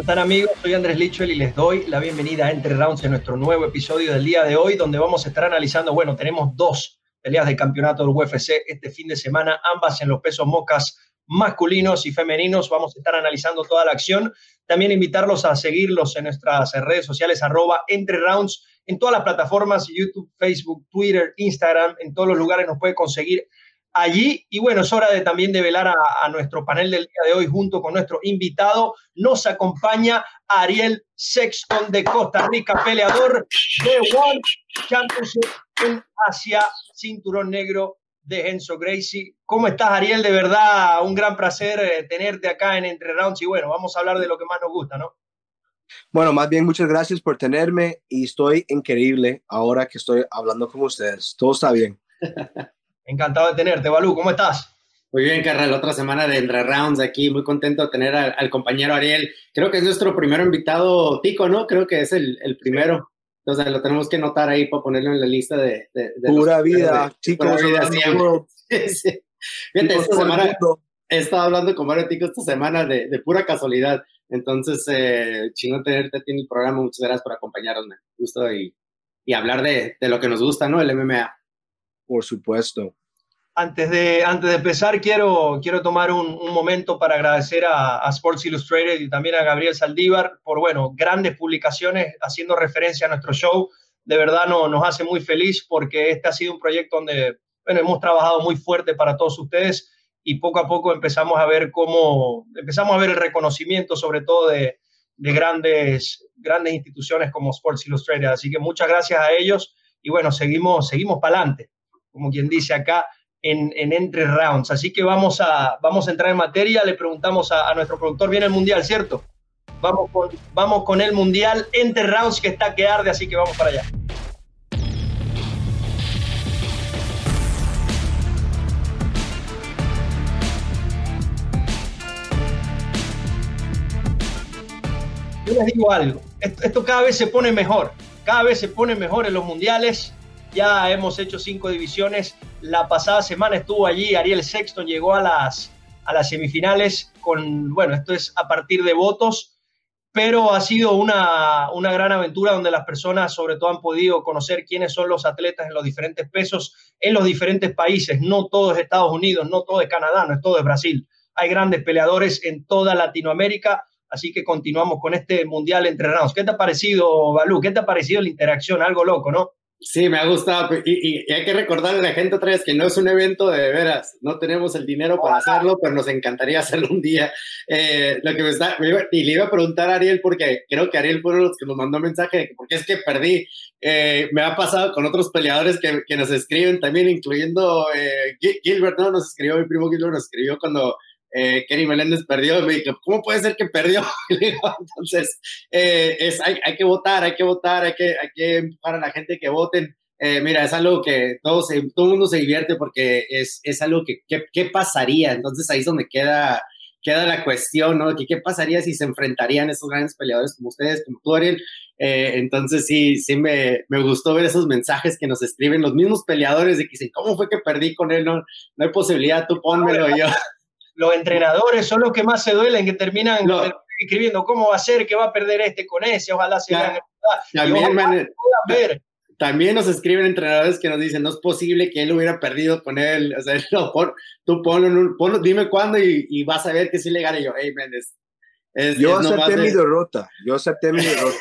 ¿Cómo están amigos? Soy Andrés Lichwell y les doy la bienvenida a Entre Rounds en nuestro nuevo episodio del día de hoy, donde vamos a estar analizando, bueno, tenemos dos peleas de campeonato del UFC este fin de semana, ambas en los pesos mocas masculinos y femeninos. Vamos a estar analizando toda la acción. También invitarlos a seguirlos en nuestras redes sociales, arroba entre rounds, en todas las plataformas, YouTube, Facebook, Twitter, Instagram, en todos los lugares nos puede conseguir allí. Y bueno, es hora de también de velar a, nuestro panel del día de hoy junto con nuestro invitado. Nos acompaña Ariel Sexton de Costa Rica, peleador de One Championship en Asia, cinturón negro de Enzo Gracie. ¿Cómo estás, Ariel? De verdad, un gran placer eh, tenerte acá en Entre Rounds y bueno, vamos a hablar de lo que más nos gusta, ¿no? Bueno, más bien muchas gracias por tenerme y estoy increíble ahora que estoy hablando con ustedes. Todo está bien. Encantado de tenerte, Balú. ¿Cómo estás? Muy bien, Carral. Otra semana de Entre Rounds aquí. Muy contento de tener al, compañero Ariel. Creo que es nuestro primer invitado tico, ¿no? Creo que es el, el primero. Entonces lo tenemos que notar ahí para ponerlo en la lista de... de, pura vida, chicos. Pura vida sí. Fíjate, esta semana he estado hablando con varios ticos esta semana de, de pura casualidad. Entonces, eh, chino tenerte aquí en el programa. Muchas gracias por acompañarnos. Me gusta y, y hablar de, de, lo que nos gusta, ¿no? El MMA. Por supuesto. Antes de, antes de empezar, quiero, quiero tomar un, un momento para agradecer a, a, Sports Illustrated y también a Gabriel Saldívar por, bueno, grandes publicaciones haciendo referencia a nuestro show. De verdad no, nos hace muy feliz porque este ha sido un proyecto donde, bueno, hemos trabajado muy fuerte para todos ustedes y poco a poco empezamos a ver cómo, empezamos a ver el reconocimiento sobre todo de, de grandes, grandes instituciones como Sports Illustrated. Así que muchas gracias a ellos y bueno, seguimos, seguimos para adelante, como quien dice acá en, en, entre rounds. Así que vamos a, vamos a entrar en materia. Le preguntamos a, nuestro productor, viene el Mundial, ¿cierto? Vamos con, vamos con el Mundial entre rounds que está que arde, así que vamos para allá. Yo les digo algo, esto cada vez se pone mejor, cada vez se pone mejor en los mundiales ya hemos hecho cinco divisiones. La pasada semana estuvo allí Ariel Sexton, llegó a las, a las semifinales con, bueno, esto es a partir de votos, pero ha sido una, una gran aventura donde las personas sobre todo han podido conocer quiénes son los atletas en los diferentes pesos, en los diferentes países. No todo es Estados Unidos, no todo es Canadá, no es todo es Brasil. Hay grandes peleadores en toda Latinoamérica. Así que continuamos con este mundial entre. ¿Qué te ha parecido, Balú? ¿Qué te ha parecido la interacción? Algo loco, ¿no? Sí, me ha gustado. Y, y, hay que recordarle a la gente otra vez que no es un evento de, veras. No tenemos el dinero para hacerlo, pero nos encantaría hacerlo un día. Eh, lo que me está, y le iba a preguntar a Ariel, porque creo que Ariel fue uno de los que nos mandó mensaje, porque es que perdí. Eh, me ha pasado con otros peleadores que, que nos escriben también, incluyendo eh, Gilbert, ¿no? Nos escribió, mi primo Gilbert nos escribió cuando eh, Kenny Meléndez perdió, me dije, ¿cómo puede ser que perdió? Entonces, eh, es, hay, hay, que votar, hay que votar, hay que, hay que empujar a la gente que voten. Eh, mira, es algo que todo, se, todo el mundo se divierte porque es, es algo que, ¿qué pasaría? Entonces ahí es donde queda, queda la cuestión, ¿no? ¿Qué, ¿Qué pasaría si se enfrentarían esos grandes peleadores como ustedes, como tú, Ariel? Eh, entonces sí, sí me, me, gustó ver esos mensajes que nos escriben los mismos peleadores de que dicen, ¿cómo fue que perdí con él? No, no hay posibilidad, tú pónmelo yo los entrenadores son los que más se duelen, que terminan no. escribiendo cómo va a ser, que va a perder este con ese, ojalá se vean. También, man, ver. también nos escriben entrenadores que nos dicen, no es posible que él hubiera perdido con él, o sea, no, pon, tú ponlo, ponlo, dime cuándo y, y, vas a ver que sí le gane yo, hey, man, es, es, yo es acepté mi derrota, yo acepté mi derrota.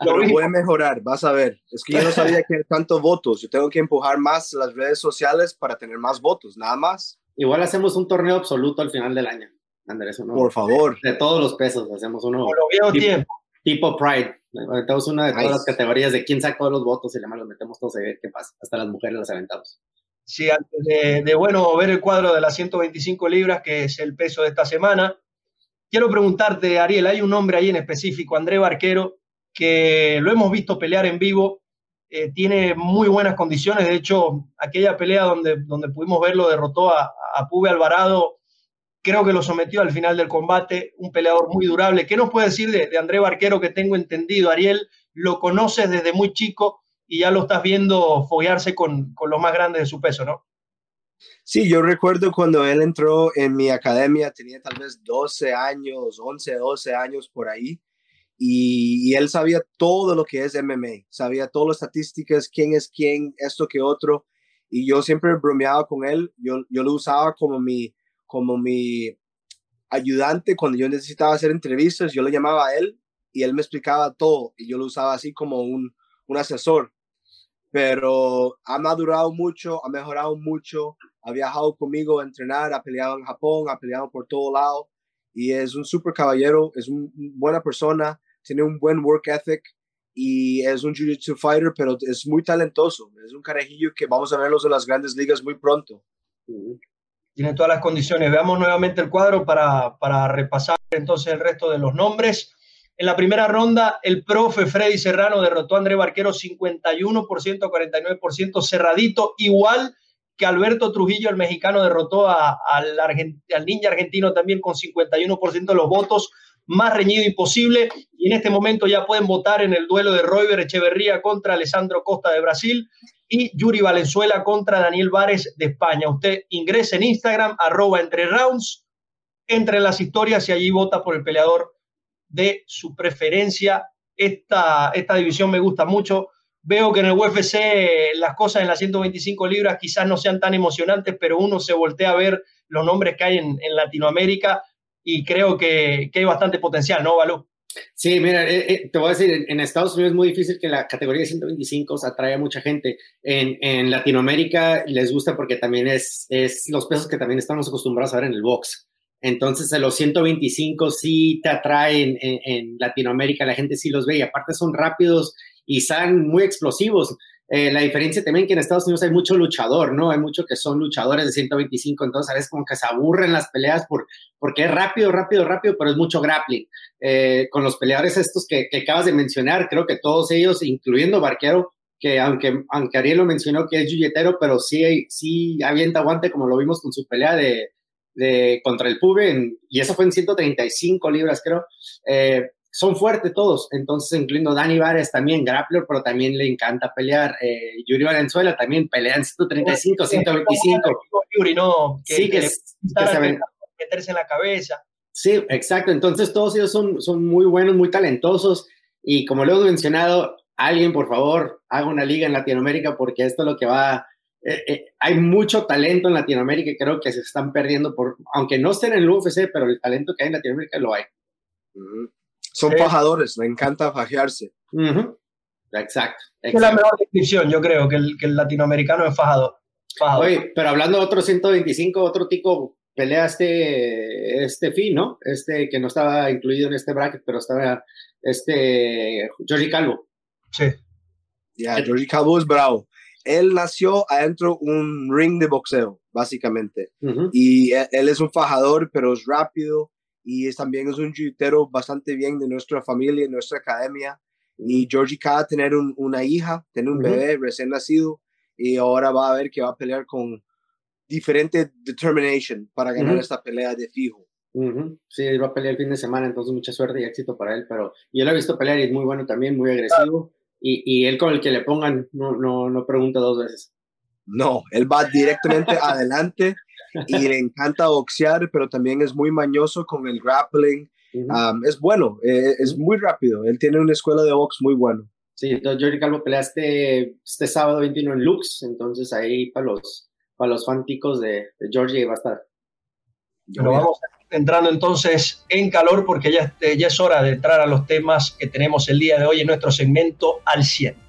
Pero voy a mejorar, vas a ver. Es que yo no sabía que tantos votos. Yo tengo que empujar más las redes sociales para tener más votos, nada más. Igual hacemos un torneo absoluto al final del año, Andrés. Uno, Por favor. De todos los pesos, hacemos uno. Por lo viejo tipo, tiempo. Tipo Pride. Metemos una de nice. todas las categorías de quién sacó los votos y además los metemos todos a ver qué pasa. Hasta las mujeres las aventamos. Sí, antes de, de, bueno, ver el cuadro de las 125 libras, que es el peso de esta semana, quiero preguntarte, Ariel, hay un hombre ahí en específico, André Barquero, que lo hemos visto pelear en vivo eh, tiene muy buenas condiciones. De hecho, aquella pelea donde, donde pudimos verlo derrotó a, Pube Alvarado, creo que lo sometió al final del combate, un peleador muy durable. ¿Qué nos puede decir de, de André Barquero que tengo entendido? Ariel, lo conoces desde muy chico y ya lo estás viendo foguearse con, con los más grandes de su peso, ¿no? Sí, yo recuerdo cuando él entró en mi academia, tenía tal vez 12 años, 11, 12 años por ahí, y, él sabía todo lo que es MMA, sabía todas las estadísticas, quién es quién, esto que otro, y yo siempre bromeaba con él, yo, yo lo usaba como mi, como mi ayudante cuando yo necesitaba hacer entrevistas, yo lo llamaba a él y él me explicaba todo y yo lo usaba así como un, un asesor. Pero ha madurado mucho, ha mejorado mucho, ha viajado conmigo a entrenar, ha peleado en Japón, ha peleado por todo lado y es un super caballero, es una buena persona, tiene un buen work ethic y es un jiu-jitsu fighter, pero es muy talentoso. Es un carajillo que vamos a verlos en las grandes ligas muy pronto. Tiene todas las condiciones. Veamos nuevamente el cuadro para, para repasar entonces el resto de los nombres. En la primera ronda, el profe Freddy Serrano derrotó a André Barquero 51%, 49%, cerradito, igual que Alberto Trujillo, el mexicano, derrotó a, al, al ninja argentino también con 51% de los votos más reñido imposible. Y en este momento ya pueden votar en el duelo de Royber Echeverría contra Alessandro Costa de Brasil y Yuri Valenzuela contra Daniel Vares de España. Usted ingrese en Instagram, arroba entre rounds, entre las historias y allí vota por el peleador de su preferencia. Esta, esta división me gusta mucho. Veo que en el UFC las cosas en las 125 libras quizás no sean tan emocionantes, pero uno se voltea a ver los nombres que hay en, en Latinoamérica y creo que, que hay bastante potencial, ¿no, Balú? Sí, mira, eh, eh, te voy a decir, en, Estados Unidos es muy difícil que la categoría de 125 se atraiga a mucha gente. En, en, Latinoamérica les gusta porque también es, es los pesos que también estamos acostumbrados a ver en el box. Entonces, los 125 sí te atraen en, en, Latinoamérica, la gente sí los ve y aparte son rápidos y son muy explosivos. Eh, la diferencia también que en Estados Unidos hay mucho luchador, ¿no? Hay mucho que son luchadores de 125, entonces a veces como que se aburren las peleas por, porque es rápido, rápido, rápido, pero es mucho grappling. Eh, con los peleadores estos que, acabas de mencionar, creo que todos ellos, incluyendo Barquero, que aunque, aunque Ariel lo mencionó que es yuyetero, pero sí, sí avienta aguante como lo vimos con su pelea de, contra el Pube, y eso fue en 135 libras, creo. Eh, son fuertes todos, entonces incluyendo Dani Vares también, grappler, pero también le encanta pelear. Eh, Yuri Valenzuela también pelea en 135, 125. Yuri, no, que, sí, que, meterse en la cabeza. Sí, exacto. Entonces todos ellos son, son muy buenos, muy talentosos y como lo he mencionado, alguien por favor haga una liga en Latinoamérica porque esto es lo que va... Eh, eh, hay mucho talento en Latinoamérica y creo que se están perdiendo por, aunque no estén en el UFC, pero el talento que hay en Latinoamérica lo hay. Son fajadores, le encanta fajearse. Exacto, Es la mejor descripción, yo creo, que el, que el latinoamericano es fajador. Oye, pero hablando de otro 125, otro tico pelea este, este fin, ¿no? Este que no estaba incluido en este bracket, pero estaba este Georgie Calvo. Sí. Ya, yeah, Calvo es bravo. Él nació adentro un ring de boxeo, básicamente. Y él, él, es un fajador, pero es rápido, y es, también es un jiu bastante bien de nuestra familia, de nuestra academia. Y Georgie acaba de tener una hija, tiene un bebé recién nacido y ahora va a ver que va a pelear con diferente determination para ganar esta pelea de fijo. Sí, va a pelear el fin de semana, entonces mucha suerte y éxito para él. Pero yo lo he visto pelear y es muy bueno también, muy agresivo. Y, y él con el que le pongan no, no, no pregunta dos veces. No, él va directamente adelante y le encanta boxear, pero también es muy mañoso con el grappling. es bueno, eh, es muy rápido. Él tiene una escuela de box muy bueno. Sí, entonces Jordi Calvo peleaste este sábado 21 en Lux, entonces ahí para los, para los fanáticos de, de Georgie va a estar. Pero vamos entrando entonces en calor porque ya, ya es hora de entrar a los temas que tenemos el día de hoy en nuestro segmento al 100.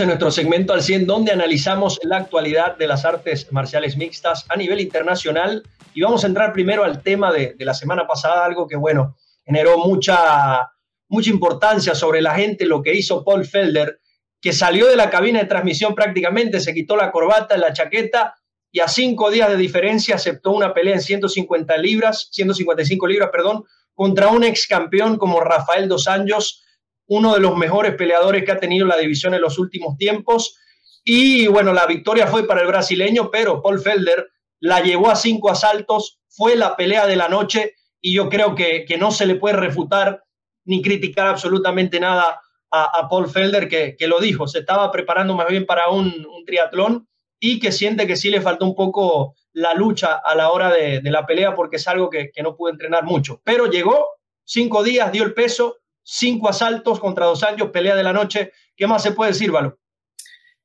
En nuestro segmento al 100 donde analizamos la actualidad de las artes marciales mixtas a nivel internacional. Y vamos a entrar primero al tema de, de la semana pasada, algo que bueno, generó mucha, mucha importancia sobre la gente, lo que hizo Paul Felder, que salió de la cabina de transmisión prácticamente, se quitó la corbata, la chaqueta y a cinco días de diferencia aceptó una pelea en 150 libras, 155 libras, perdón, contra un ex campeón como Rafael Dos Anjos, uno de los mejores peleadores que ha tenido la división en los últimos tiempos. Y bueno, la victoria fue para el brasileño, pero Paul Felder la llevó a cinco asaltos, fue la pelea de la noche y yo creo que, que no se le puede refutar ni criticar absolutamente nada a, Paul Felder, que, que, lo dijo, se estaba preparando más bien para un, un, triatlón y que siente que sí le faltó un poco la lucha a la hora de, de la pelea porque es algo que, que no pudo entrenar mucho. Pero llegó, cinco días, dio el peso, cinco asaltos contra dos años, pelea de la noche. ¿Qué más se puede decir, Valo?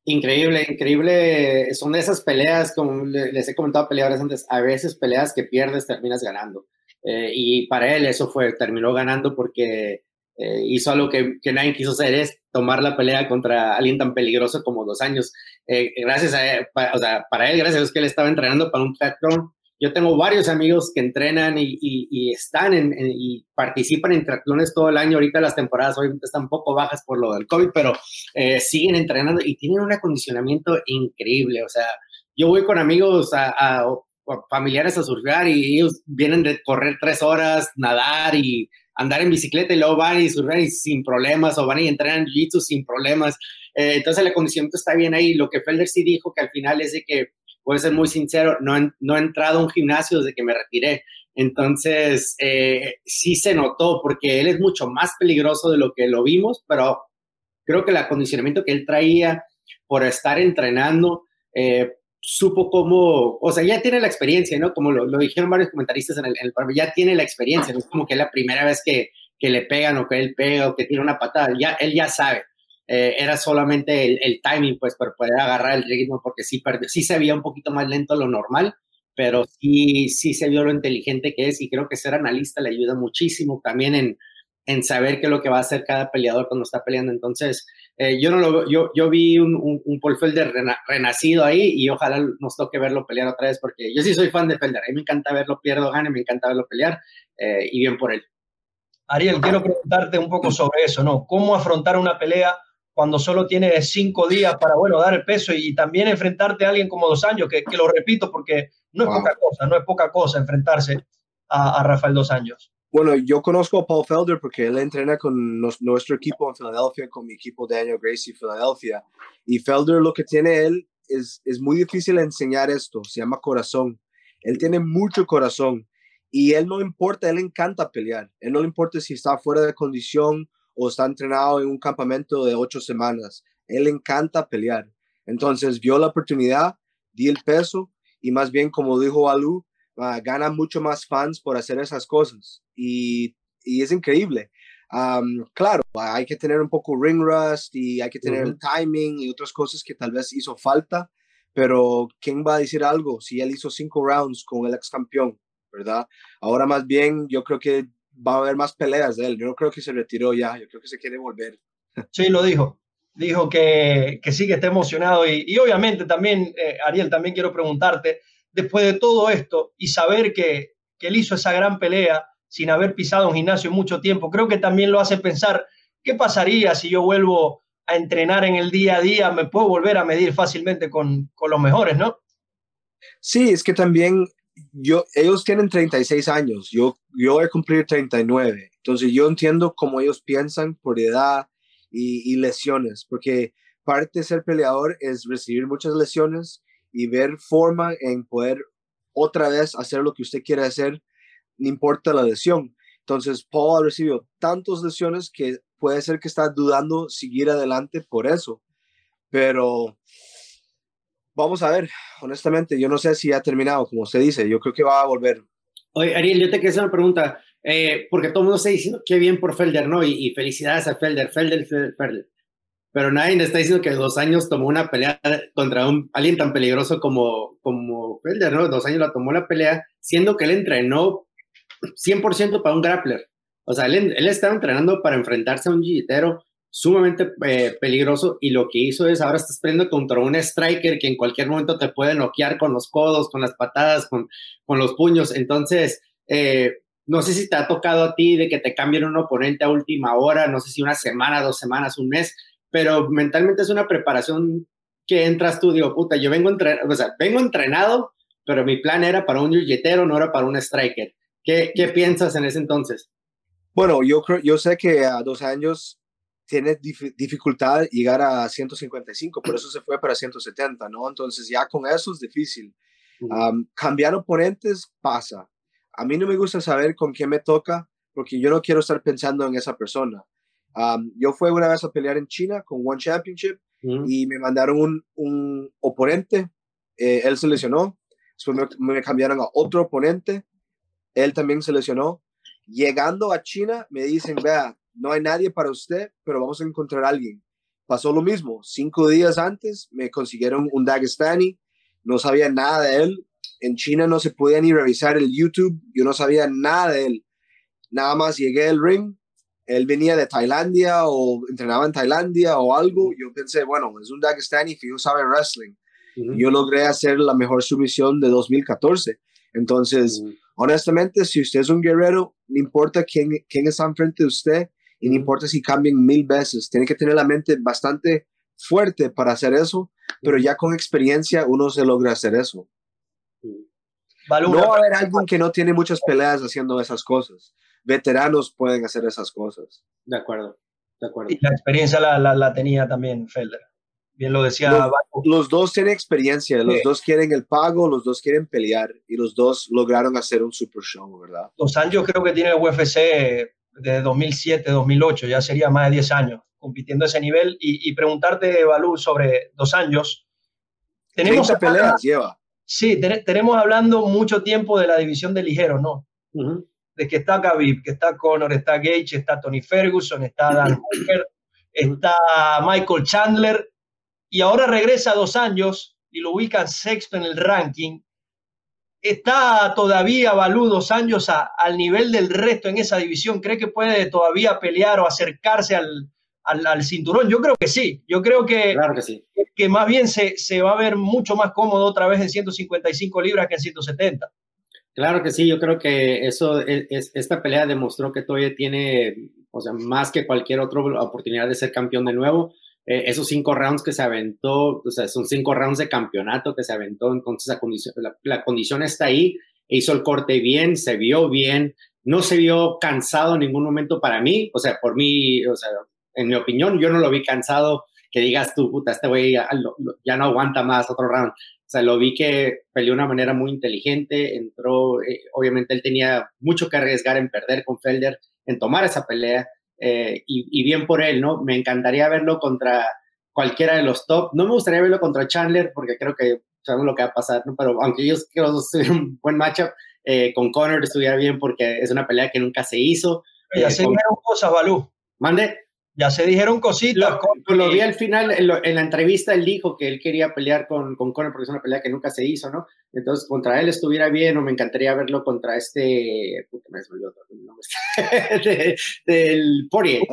Increíble, increíble. Son esas peleas, como les he comentado peleadores antes, a veces peleas que pierdes terminas ganando. Eh, y para él eso fue, terminó ganando porque eh, hizo algo que, que, nadie quiso hacer, es tomar la pelea contra alguien tan peligroso como dos años. Eh, gracias a él, o sea, para él, gracias a Dios que él estaba entrenando para un triatlón. Yo tengo varios amigos que entrenan y, y, están en, y participan en triatlones todo el año. Ahorita las temporadas obviamente están un poco bajas por lo del COVID, pero siguen entrenando y tienen un acondicionamiento increíble. O sea, yo voy con amigos a, a familiares a surfear y ellos vienen de correr tres horas, nadar y andar en bicicleta y luego van y surfean y sin problemas o van y entrenan jiu sin problemas. Eh, entonces el acondicionamiento está bien ahí. Lo que Felder sí dijo que al final es de que, puede ser muy sincero, no, no he entrado a un gimnasio desde que me retiré. Entonces eh, sí se notó porque él es mucho más peligroso de lo que lo vimos, pero creo que el acondicionamiento que él traía por estar entrenando, eh, supo cómo, o sea, ya tiene la experiencia, ¿no? Como lo, dijeron varios comentaristas en el, en ya tiene la experiencia, no es como que es la primera vez que, que, le pegan o que él pega o que tiene una patada, ya, él ya sabe. Eh, era solamente el, el, timing, pues, para poder agarrar el ritmo, porque sí, perdió, sí se veía un poquito más lento lo normal, pero sí, sí se vio lo inteligente que es y creo que ser analista le ayuda muchísimo también en, en saber qué es lo que va a hacer cada peleador cuando está peleando. Entonces, eh, yo no lo yo, yo vi un, un, un Paul Felder renacido ahí y ojalá nos toque verlo pelear otra vez porque yo sí soy fan de Felder. A mí me encanta verlo pierdo gane, me encanta verlo pelear eh, y bien por él. Ariel, quiero preguntarte un poco sobre eso, ¿no? ¿Cómo afrontar una pelea cuando solo tienes cinco días para, bueno, dar el peso y también enfrentarte a alguien como dos años, que, que lo repito porque no es poca cosa, no es poca cosa enfrentarse a, a Rafael dos años? Bueno, yo conozco a Paul Felder porque él entrena con nuestro equipo en Filadelfia, con mi equipo Daniel Gracie Filadelfia. Y Felder lo que tiene él es, es muy difícil enseñar esto, se llama corazón. Él tiene mucho corazón y él no importa, él encanta pelear. Él no le importa si está fuera de condición o está entrenado en un campamento de ocho semanas. Él encanta pelear. Entonces vio la oportunidad, di el peso y más bien, como dijo Alu, uh, gana mucho más fans por hacer esas cosas y, y es increíble. claro, hay que tener un poco ring rust y hay que tener el timing y otras cosas que tal vez hizo falta, pero ¿quién va a decir algo si él hizo cinco rounds con el ex campeón, verdad? Ahora más bien yo creo que va a haber más peleas de él, yo no creo que se retiró ya, yo creo que se quiere volver. Sí, lo dijo, dijo que, que sí que está emocionado y, y obviamente también, eh, Ariel, también quiero preguntarte, después de todo esto y saber que, que él hizo esa gran pelea sin haber pisado un gimnasio mucho tiempo, creo que también lo hace pensar, ¿qué pasaría si yo vuelvo a entrenar en el día a día? Me puedo volver a medir fácilmente con, con los mejores, ¿no? Sí, es que también yo, ellos tienen 36 años, yo, yo voy a cumplir 39, entonces yo entiendo cómo ellos piensan por edad y, y lesiones, porque parte de ser peleador es recibir muchas lesiones y ver forma en poder otra vez hacer lo que usted quiere hacer, no importa la lesión. Entonces, Paul ha recibido tantas lesiones que puede ser que está dudando seguir adelante por eso. Pero vamos a ver, honestamente, yo no sé si ha terminado, como usted dice, yo creo que va a volver. Oye, Ariel, yo te quiero hacer una pregunta, eh, porque todo el mundo está diciendo qué bien por Felder, ¿no? Y, y felicidades a Felder, Felder, Felder, Felder pero nadie está diciendo que dos años tomó una pelea contra un, alguien tan peligroso como, como Felder, ¿no? Dos años la tomó la pelea, siendo que él entrenó 100% para un grappler. O sea, él, él, estaba entrenando para enfrentarse a un jiu sumamente eh, peligroso y lo que hizo es ahora estás peleando contra un striker que en cualquier momento te puede noquear con los codos, con las patadas, con, con los puños. Entonces, eh, no sé si te ha tocado a ti de que te cambien un oponente a última hora, no sé si una semana, dos semanas, un mes, pero mentalmente es una preparación que entras tú, digo, puta, yo vengo, o sea, vengo entrenado, pero mi plan era para un yetero, no era para un striker. ¿Qué, ¿Qué, piensas en ese entonces? Bueno, yo creo, yo sé que a dos años tiene dificultad llegar a 155, por eso se fue para 170, ¿no? Entonces ya con eso es difícil. cambiar oponentes pasa. A mí no me gusta saber con quién me toca porque yo no quiero estar pensando en esa persona. yo fui una vez a pelear en China con One Championship y me mandaron un, un oponente, eh, él se lesionó, después me, me, cambiaron a otro oponente, él también se lesionó. Llegando a China me dicen, vea, no hay nadie para usted, pero vamos a encontrar a alguien. Pasó lo mismo, cinco días antes me consiguieron un Dagestani, no sabía nada de él, en China no se podía ni revisar el YouTube, yo no sabía nada de él. Nada más llegué al ring, él venía de Tailandia o entrenaba en Tailandia o algo. Yo pensé, bueno, es un Dagestani, fijo sabe wrestling. Yo logré hacer la mejor sumisión de 2014. Entonces, honestamente, si usted es un guerrero, no importa quién, quién está enfrente de usted y no importa si cambien mil veces, tiene que tener la mente bastante fuerte para hacer eso, pero ya con experiencia uno se logra hacer eso no va a haber alguien que no tiene muchas peleas haciendo esas cosas. Veteranos pueden hacer esas cosas. De acuerdo, de acuerdo. Y la experiencia la, la, tenía también Felder. Bien lo decía. Los, dos tienen experiencia, los dos quieren el pago, los dos quieren pelear y los dos lograron hacer un super show, ¿verdad? Dos años creo que tiene el UFC de 2007, 2008, ya sería más de 10 años compitiendo a ese nivel. Y, y preguntarte, Balú, sobre dos años. Tenemos peleas lleva Sí, tenemos hablando mucho tiempo de la división de ligeros, ¿no? De que está Khabib, que está Conor, está Gage, está Tony Ferguson, está Dan Hooker, está Michael Chandler, y ahora regresa dos años y lo ubican sexto en el ranking. Está todavía Balú dos años al nivel del resto en esa división. ¿Cree que puede todavía pelear o acercarse al, al, cinturón? Yo creo que sí. Yo creo que, claro que, sí. que más bien se, se, va a ver mucho más cómodo otra vez en 155 libras que en 170. Claro que sí, yo creo que eso, es, esta pelea demostró que todavía tiene, o sea, más que cualquier otra oportunidad de ser campeón de nuevo. Eh, esos cinco rounds que se aventó, o sea, son cinco rounds de campeonato que se aventó, entonces la condición, la condición está ahí, hizo el corte bien, se vio bien, no se vio cansado en ningún momento para mí, o sea, por mí, o sea, en mi opinión, yo no lo vi cansado, que digas tú, puta, este güey ya, no aguanta más otro round. O sea, lo vi que peleó de una manera muy inteligente, entró, eh, obviamente él tenía mucho que arriesgar en perder con Felder, en tomar esa pelea, eh, y, bien por él, ¿no? Me encantaría verlo contra cualquiera de los top. No me gustaría verlo contra Chandler, porque creo que sabemos lo que va a pasar, ¿no? Pero aunque ellos creo que un buen matchup, eh, con Conor estuviera bien porque es una pelea que nunca se hizo. Ya se cosas, Balú. Mande ya se dijeron cositas. Lo, lo vi al final, en, la entrevista, él dijo que él quería pelear con, con Conor porque es una pelea que nunca se hizo, ¿no? Entonces, contra él estuviera bien o me encantaría verlo contra este. Puta, me otro nombre. del Poirier.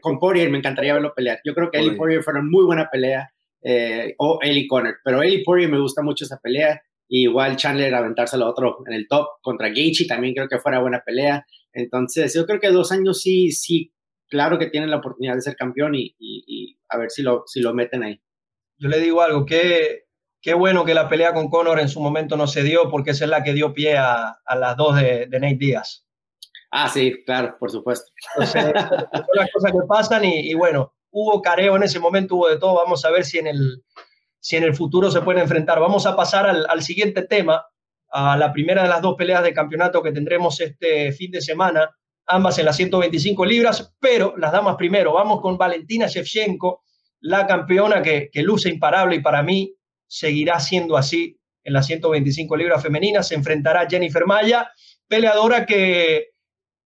Con Poirier me encantaría verlo pelear. Yo creo que él y Poirier fueron muy buena pelea. Eh, o él y Conor. Pero él y Poirier me gusta mucho esa pelea. Y igual Chandler aventárselo a otro en el top contra Gaethje también creo que fuera buena pelea. Entonces, yo creo que dos años sí, sí claro que tienen la oportunidad de ser campeón y, a ver si lo, si lo meten ahí. Yo le digo algo, qué, qué bueno que la pelea con Conor en su momento no se dio, porque esa es la que dio pie a, las dos de, de, Nate Díaz. Ah, sí, claro, por supuesto. son las cosas que pasan y, bueno, hubo careo en ese momento, hubo de todo. Vamos a ver si en el, si en el futuro se pueden enfrentar. Vamos a pasar al, al siguiente tema, a la primera de las dos peleas de campeonato que tendremos este fin de semana ambas en las 125 libras, pero las damas primero. Vamos con Valentina Shevchenko, la campeona que, luce imparable y para mí seguirá siendo así en las 125 libras femeninas. Se enfrentará a Jennifer Maya, peleadora que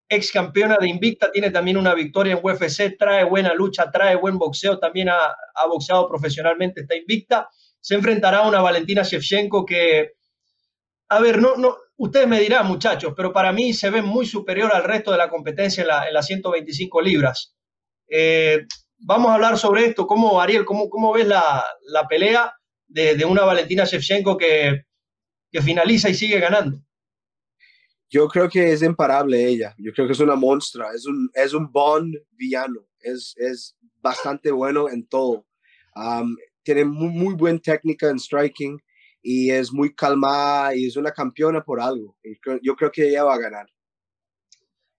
ex campeona de Invicta, tiene también una victoria en UFC, trae buena lucha, trae buen boxeo, también ha, ha boxeado profesionalmente, está invicta. Se enfrentará a una Valentina Shevchenko que, a ver, no, no, Ustedes me dirán, muchachos, pero para mí se ve muy superior al resto de la competencia en las 125 libras. Eh, vamos a hablar sobre esto. ¿Cómo, Ariel, cómo, cómo ves la, pelea de, una Valentina Shevchenko que, que finaliza y sigue ganando? Yo creo que es imparable ella. Yo creo que es una monstrua. Es un, es un Bond villano. Es, es bastante bueno en todo. Tiene muy, muy buena técnica en striking y es muy calmada y es una campeona por algo. Yo creo que ella va a ganar.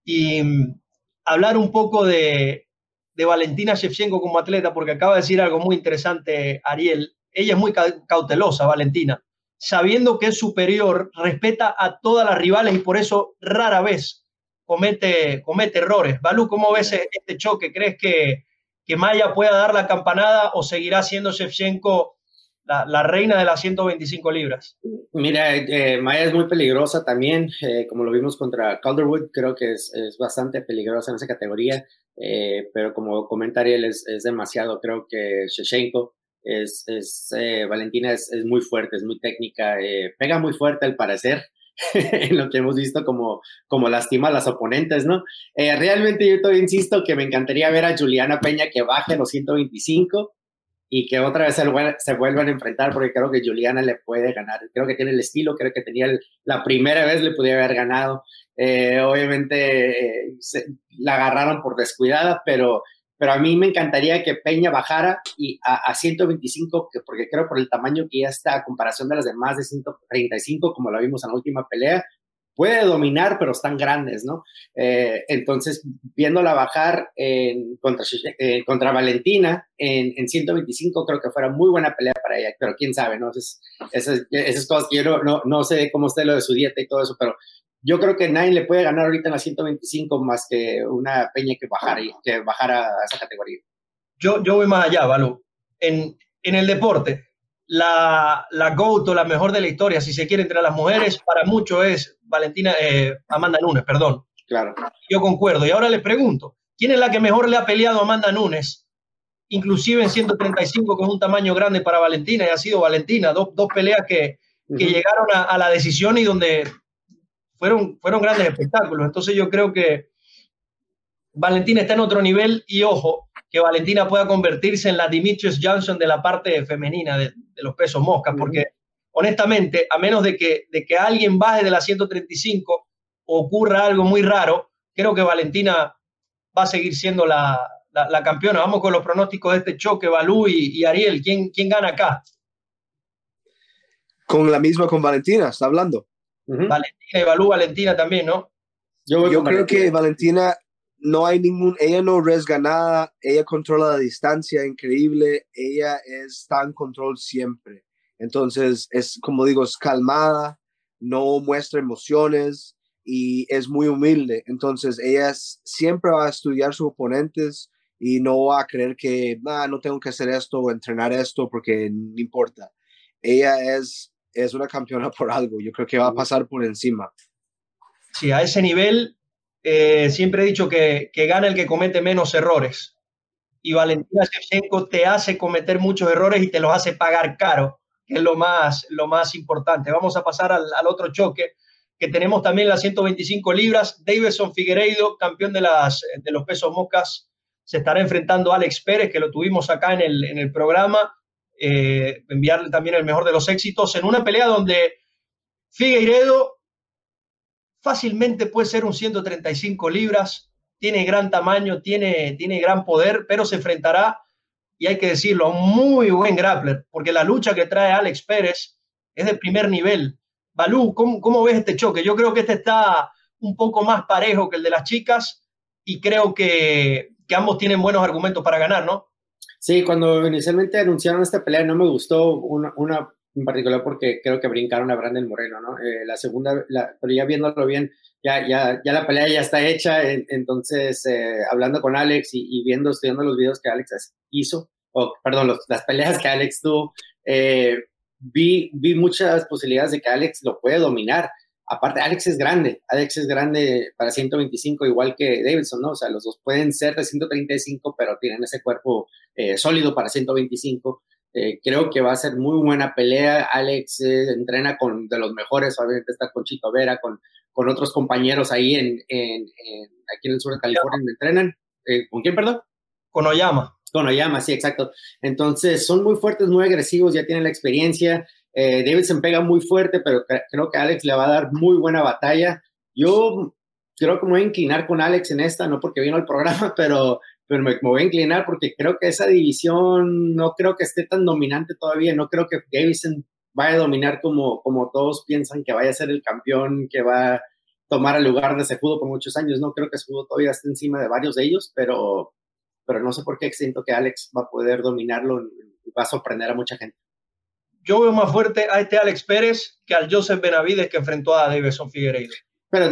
Y mm, hablar un poco de, de Valentina Shevchenko como atleta, porque acaba de decir algo muy interesante, Ariel. Ella es muy cautelosa, Valentina, sabiendo que es superior, respeta a todas las rivales y por eso rara vez comete, comete errores. Balú, ¿cómo ves este choque? ¿Crees que, que Maya pueda dar la campanada o seguirá siendo Shevchenko la, reina de las 125 libras. Mira, eh, Maya es muy peligrosa también, eh, como lo vimos contra Calderwood, creo que es, es bastante peligrosa en esa categoría, eh, pero como comenta Ariel, es, es, demasiado, creo que Shevchenko es, es Valentina es, es, muy fuerte, es muy técnica, pega muy fuerte al parecer, en lo que hemos visto como, como lastima a las oponentes, ¿no? realmente yo todavía insisto que me encantaría ver a Juliana Peña que baje los 125, y que otra vez se, vuelvan a enfrentar porque creo que Juliana le puede ganar. Creo que tiene el estilo, creo que tenía la primera vez le podía haber ganado. Eh, obviamente eh, la agarraron por descuidada, pero, pero a mí me encantaría que Peña bajara y a, a 125, que, porque creo por el tamaño que ya está a comparación de las demás de 135, como lo vimos en la última pelea, puede dominar, pero están grandes, ¿no? Eh, entonces, viéndola bajar en, contra, eh, Valentina en, en, 125, creo que fuera muy buena pelea para ella, pero quién sabe, ¿no? Esas, cosas que yo no, sé cómo esté lo de su dieta y todo eso, pero yo creo que nadie le puede ganar ahorita en la 125 más que una peña que bajara, a esa categoría. Yo, yo voy más allá, Valo. En, en el deporte, la, la GOAT la mejor de la historia, si se quiere, entre las mujeres, para muchos es Valentina, eh, Amanda Nunes, perdón. Claro. Yo concuerdo. Y ahora le pregunto, ¿quién es la que mejor le ha peleado a Amanda Nunes? Inclusive en 135, que es un tamaño grande para Valentina, y ha sido Valentina, dos, dos peleas que, que llegaron a, a, la decisión y donde fueron, fueron grandes espectáculos. Entonces yo creo que Valentina está en otro nivel y ojo, que Valentina pueda convertirse en la Dimitrios Johnson de la parte femenina de, los pesos moscas, porque honestamente, a menos de que, de que alguien baje de la 135 o ocurra algo muy raro, creo que Valentina va a seguir siendo la, la, campeona. Vamos con los pronósticos de este choque, Balú y, Ariel. ¿Quién, ¿Quién gana acá? Con la misma con Valentina, está hablando. Valentina y Balú, Valentina también, ¿no? Yo, Yo creo que Valentina no hay ningún, ella no arriesga nada, ella controla la distancia increíble, ella está en control siempre. Entonces, es como digo, es calmada, no muestra emociones y es muy humilde. Entonces, ella siempre va a estudiar sus oponentes y no va a creer que ah, no tengo que hacer esto o entrenar esto porque no importa. Ella es, es una campeona por algo. Yo creo que va a pasar por encima. Sí, a ese nivel eh, siempre he dicho que, que, gana el que comete menos errores. Y Valentina Shevchenko te hace cometer muchos errores y te los hace pagar caro, que es lo más, lo más importante. Vamos a pasar al, otro choque, que tenemos también las 125 libras. Davidson Figueiredo, campeón de, las, de los pesos moscas, se estará enfrentando a Alex Pérez, que lo tuvimos acá en el, en el programa. Eh, enviarle también el mejor de los éxitos en una pelea donde Figueiredo fácilmente puede ser un 135 libras, tiene gran tamaño, tiene, tiene gran poder, pero se enfrentará, y hay que decirlo, a un muy buen grappler, porque la lucha que trae Alex Pérez es de primer nivel. Balú, ¿cómo, ¿cómo ves este choque? Yo creo que este está un poco más parejo que el de las chicas y creo que, que ambos tienen buenos argumentos para ganar, ¿no? Sí, cuando inicialmente anunciaron esta pelea no me gustó una en particular porque creo que brincaron a Brandon Moreno, ¿no? Eh, la segunda, pero ya viéndolo bien, ya, ya, ya la pelea ya está hecha, entonces eh, hablando con Alex y, viendo, estudiando los videos que Alex hizo, o perdón, las peleas que Alex tuvo, eh, vi, vi muchas posibilidades de que Alex lo puede dominar. Aparte, Alex es grande, Alex es grande para 125, igual que Davidson, ¿no? O sea, los dos pueden ser de 135, pero tienen ese cuerpo sólido para 125. Eh, creo que va a ser muy buena pelea. Alex eh, entrena con de los mejores, obviamente está con Chito Vera, con, con otros compañeros ahí en, en, aquí en el sur de California donde entrenan. Eh, ¿Con quién, perdón? Con Oyama. Con Oyama, sí, exacto. Entonces, son muy fuertes, muy agresivos, ya tienen la experiencia. Davidson pega muy fuerte, pero creo que Alex le va a dar muy buena batalla. Yo creo que me voy a inclinar con Alex en esta, no porque vino al programa, pero pero me, voy a inclinar porque creo que esa división no creo que esté tan dominante todavía, no creo que Davison vaya a dominar como, como todos piensan que vaya a ser el campeón que va a tomar el lugar de Sejudo por muchos años, no creo que Sejudo todavía esté encima de varios de ellos, pero pero no sé por qué siento que Alex va a poder dominarlo y va a sorprender a mucha gente. Yo veo más fuerte a este Alex Pérez que al Joseph Benavides que enfrentó a Davidson Figueiredo. Pero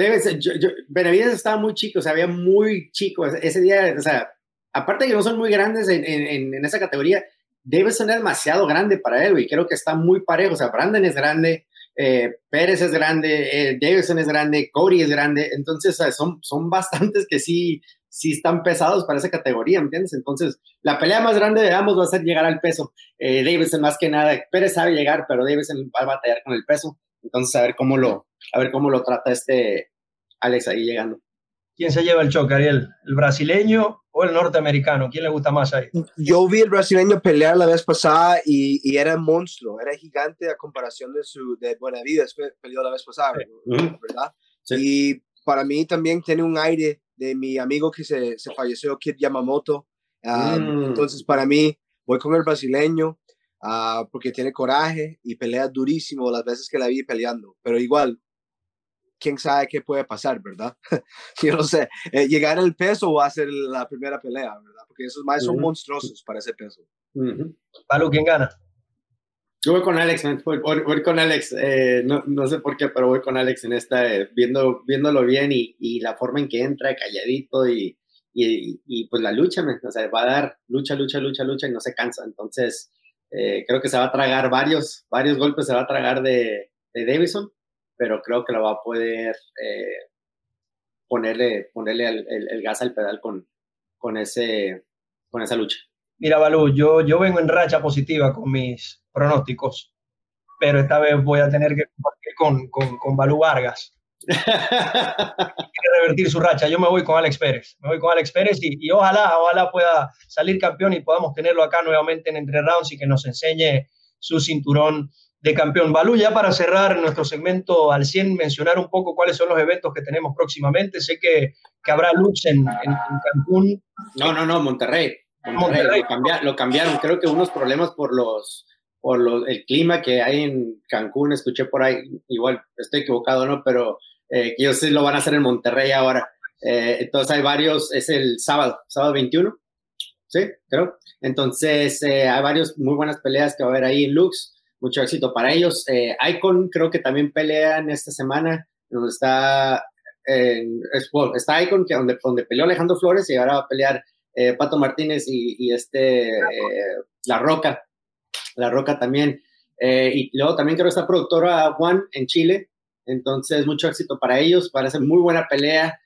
Benavides estaba muy chico, o sea, había muy chico ese día, o sea, aparte que no son muy grandes en, esa categoría, Davidson es demasiado grande para él, y creo que está muy parejo, o sea, Brandon es grande, eh, Pérez es grande, eh, Davidson es grande, Cody es grande, entonces son, son bastantes que sí, sí están pesados para esa categoría, ¿me entiendes? Entonces, la pelea más grande de ambos va a ser llegar al peso. Eh, Davidson más que nada, Pérez sabe llegar, pero Davidson va a batallar con el peso, entonces a ver cómo lo, a ver cómo lo trata este Alex ahí llegando. ¿Quién se lleva el choque, Ariel? ¿El brasileño o el norteamericano? ¿Quién le gusta más ahí? Yo vi el brasileño pelear la vez pasada y, y era monstruo, era gigante a comparación de su de Buenavides, peleó la vez pasada, ¿verdad? Y para mí también tiene un aire de mi amigo que se, se falleció, Kid Yamamoto. Mm. Entonces, para mí, voy con el brasileño uh, porque tiene coraje y pelea durísimo las veces que la vi peleando. Pero igual, quién sabe qué puede pasar, ¿verdad? Yo no sé, eh, llegar al peso va a ser la primera pelea, ¿verdad? Porque esos más son monstruosos para ese peso. Uh ¿quién gana? Yo voy con Alex, voy, con Alex, eh, no, no, sé por qué, pero voy con Alex en esta, eh, viendo, viéndolo bien y, y, la forma en que entra, calladito y, y, y pues la lucha, o sea, va a dar lucha, lucha, lucha, lucha y no se cansa. Entonces, creo que se va a tragar varios, varios golpes, se va a tragar de, de Davison pero creo que lo va a poder eh, ponerle, ponerle el, gas al pedal con, con, ese, con esa lucha. Mira, Balú, yo, yo vengo en racha positiva con mis pronósticos, pero esta vez voy a tener que compartir con, con, con Balú Vargas. Quiere revertir su racha. Yo me voy con Alex Pérez. Me voy con Alex Pérez y, y, ojalá, ojalá pueda salir campeón y podamos tenerlo acá nuevamente en Entre Rounds y que nos enseñe su cinturón de campeón. Balú, ya para cerrar nuestro segmento al 100, mencionar un poco cuáles son los eventos que tenemos próximamente. Sé que, que habrá lucha en, en, Cancún. No, no, no, Monterrey. Monterrey, Lo, cambiaron, Creo que unos problemas por los por el clima que hay en Cancún, escuché por ahí, igual estoy equivocado, ¿no? Pero eh, ellos sí lo van a hacer en Monterrey ahora. Eh, entonces hay varios, es el sábado, sábado 21, ¿sí? Creo. Entonces eh, hay varios muy buenas peleas que va a haber ahí en Lux mucho éxito para ellos. Eh, Icon creo que también pelean esta semana, donde está, eh, está Icon, que donde, donde peleó Alejandro Flores y ahora va a pelear eh, Pato Martínez y, este, eh, La Roca, La Roca también. y luego también creo que está productora Juan en Chile, entonces mucho éxito para ellos, parece muy buena pelea.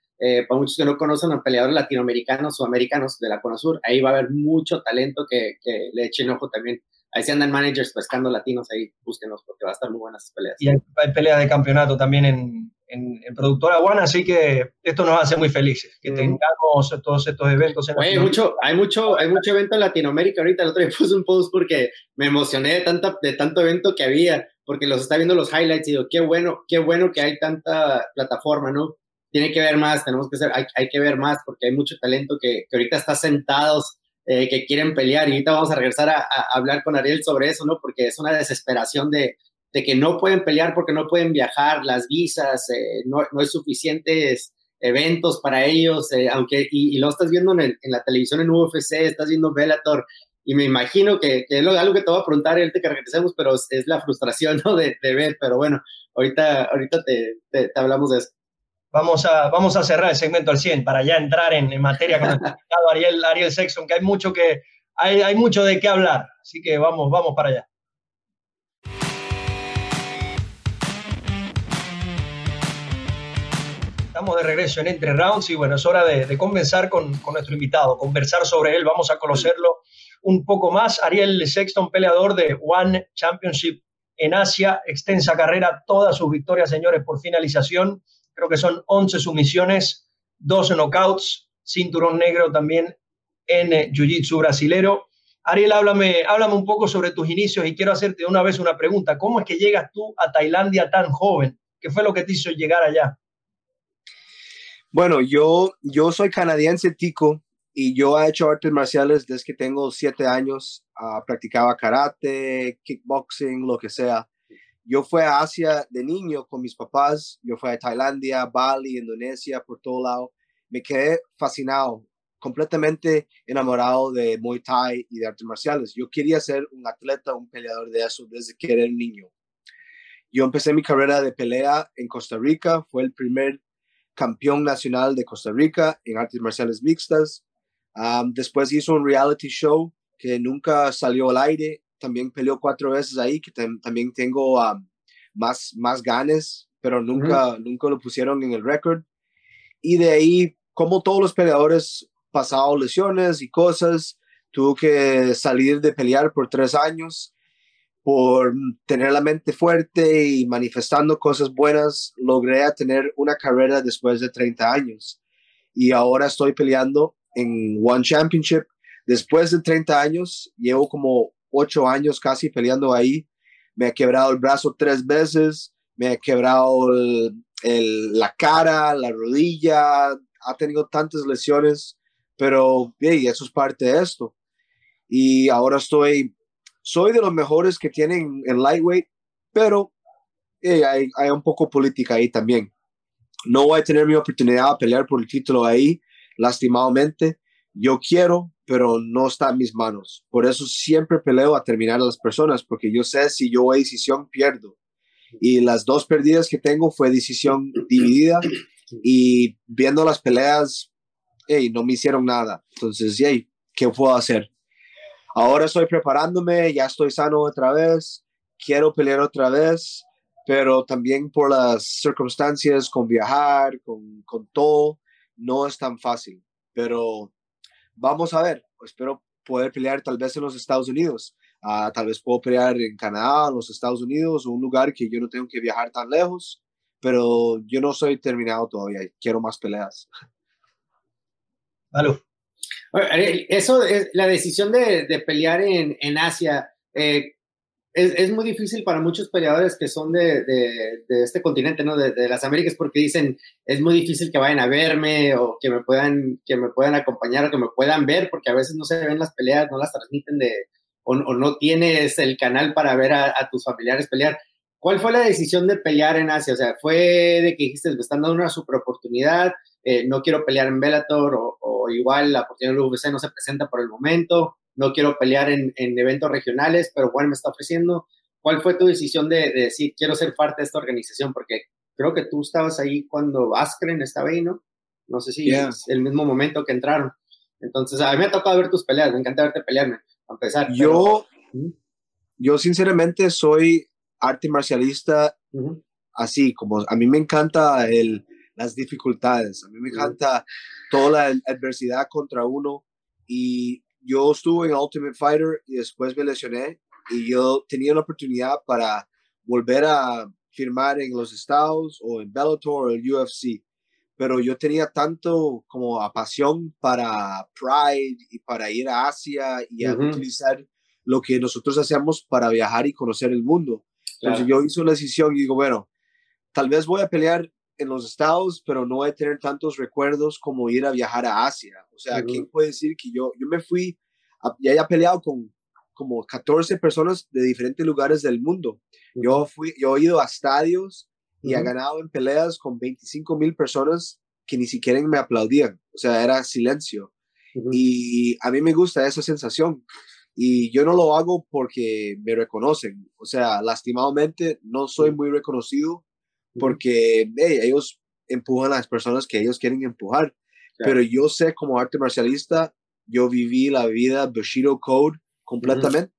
para muchos que no conocen a peleadores latinoamericanos o americanos de la Sur ahí va a haber mucho talento que le echen ojo también ahí se andan managers pescando latinos, ahí búsquenos porque va a estar muy buenas peleas. Y hay, peleas de campeonato también en, en, Productora One, así que esto nos hace muy felices, que tengamos todos estos eventos. En hay mucho, hay mucho, hay mucho evento en Latinoamérica ahorita, el otro día puse un post porque me emocioné de, tanta, de tanto evento que había, porque los está viendo los highlights y digo, qué bueno, qué bueno que hay tanta plataforma, ¿no? Tiene que ver más, tenemos que ser, hay, hay que ver más porque hay mucho talento que, que ahorita está sentados eh, que quieren pelear. Y ahorita vamos a regresar a, hablar con Ariel sobre eso, ¿no? Porque es una desesperación de, de que no pueden pelear porque no pueden viajar, las visas, eh, no, no hay suficientes eventos para ellos, eh, aunque, y, lo estás viendo en, en, la televisión en UFC, estás viendo Bellator, y me imagino que, que es algo que te voy a preguntar ahorita que regresemos, pero es, la frustración, ¿no? De, de, ver, pero bueno, ahorita, ahorita te, te hablamos de eso vamos a, vamos a cerrar el segmento al 100 para ya entrar en, materia con el Ariel, Ariel Sexton, que hay mucho, que, hay, hay mucho de qué hablar. Así que vamos, vamos para allá. Estamos de regreso en Entre Rounds y bueno, es hora de, de conversar con, con, nuestro invitado, conversar sobre él, vamos a conocerlo un poco más. Ariel Sexton, peleador de One Championship en Asia, extensa carrera, todas sus victorias, señores, por finalización creo que son 11 sumisiones, 12 knockouts, cinturón negro también en eh, Jiu-Jitsu brasilero. Ariel, háblame, háblame un poco sobre tus inicios y quiero hacerte una vez una pregunta. ¿Cómo es que llegas tú a Tailandia tan joven? ¿Qué fue lo que te hizo llegar allá? Bueno, yo, yo soy canadiense, Tico, y yo he hecho artes marciales desde que tengo siete años. Uh, practicaba karate, kickboxing, lo que sea. Yo fui a Asia de niño con mis papás, yo fui a Tailandia, Bali, Indonesia, por todo lado. Me quedé fascinado completamente enamorado de Muay Thai y de artes marciales. Yo quería ser un atleta, un peleador de eso desde que era un niño. Yo empecé mi carrera de pelea en Costa Rica, fue el primer campeón nacional de Costa Rica en artes marciales mixtas. después hizo un reality show que nunca salió al aire. También peleó cuatro veces ahí, que también tengo más, más ganes, pero nunca, nunca lo pusieron en el récord. Y de ahí, como todos los peleadores, pasado lesiones y cosas, tuvo que salir de pelear por tres años por tener la mente fuerte y manifestando cosas buenas, logré tener una carrera después de 30 años. Y ahora estoy peleando en One Championship. Después de 30 años, llevo como 8 años casi peleando ahí. Me he quebrado el brazo tres veces, me he quebrado la cara, la rodilla, ha tenido tantas lesiones, pero hey, eso es parte de esto. Y ahora estoy soy de los mejores que tienen en lightweight, pero hay, hay, un poco política ahí también. No voy a tener mi oportunidad de pelear por el título ahí, lastimadamente. Yo quiero, pero no está en mis manos. Por eso siempre peleo a terminar a las personas, porque yo sé si yo voy a decisión, pierdo. Y las dos perdidas que tengo fue decisión dividida y viendo las peleas, hey, no me hicieron nada. Entonces, hey, ¿qué puedo hacer? Ahora estoy preparándome, ya estoy sano otra vez, quiero pelear otra vez, pero también por las circunstancias con viajar, con, con todo, no es tan fácil. Pero vamos a ver, espero poder pelear tal vez en los Estados Unidos. Uh, tal vez puedo pelear en Canadá, en los Estados Unidos, o un lugar que yo no tengo que viajar tan lejos, pero yo no soy terminado todavía, quiero más peleas. Vale. Eso, la decisión de, de pelear en, en Asia, eh, es, es, muy difícil para muchos peleadores que son de, de, de este continente, ¿no? De, las Américas, porque dicen, es muy difícil que vayan a verme o que me puedan, que me puedan acompañar o que me puedan ver, porque a veces no se ven las peleas, no las transmiten de, o, no tienes el canal para ver a, a, tus familiares pelear. ¿Cuál fue la decisión de pelear en Asia? O sea, ¿fue de que dijiste, me están dando una super oportunidad, eh, no quiero pelear en Bellator o, igual la oportunidad del UFC no se presenta por el momento, no quiero pelear en, eventos regionales, pero bueno, me está ofreciendo. ¿Cuál fue tu decisión de, decir, quiero ser parte de esta organización? Porque creo que tú estabas ahí cuando Askren estaba ahí, ¿no? No sé si es el mismo momento que entraron. Entonces, a mí me ha tocado ver tus peleas, me encanta verte pelearme, a empezar. Yo, yo sinceramente soy arte marcialista así, como a mí me encanta el, las dificultades. A mí me encanta toda la adversidad contra uno y yo estuve en Ultimate Fighter y después me lesioné y yo tenía la oportunidad para volver a firmar en los Estados o en Bellator o el UFC, pero yo tenía tanto como a pasión para Pride y para ir a Asia y a utilizar lo que nosotros hacemos para viajar y conocer el mundo. Entonces yo hice la decisión y digo, bueno, tal vez voy a pelear en los estados, pero no voy a tener tantos recuerdos como ir a viajar a Asia. O sea, ¿quién puede decir que yo, yo me fui, ya haya peleado con como 14 personas de diferentes lugares del mundo. Yo fui, yo he ido a estadios y he ganado en peleas con 25 mil personas que ni siquiera me aplaudían. O sea, era silencio. Y a mí me gusta esa sensación. Y yo no lo hago porque me reconocen. O sea, lastimadamente no soy muy reconocido porque ellos empujan a las personas que ellos quieren empujar. Pero yo sé como arte marcialista, yo viví la vida Bushido Code completamente.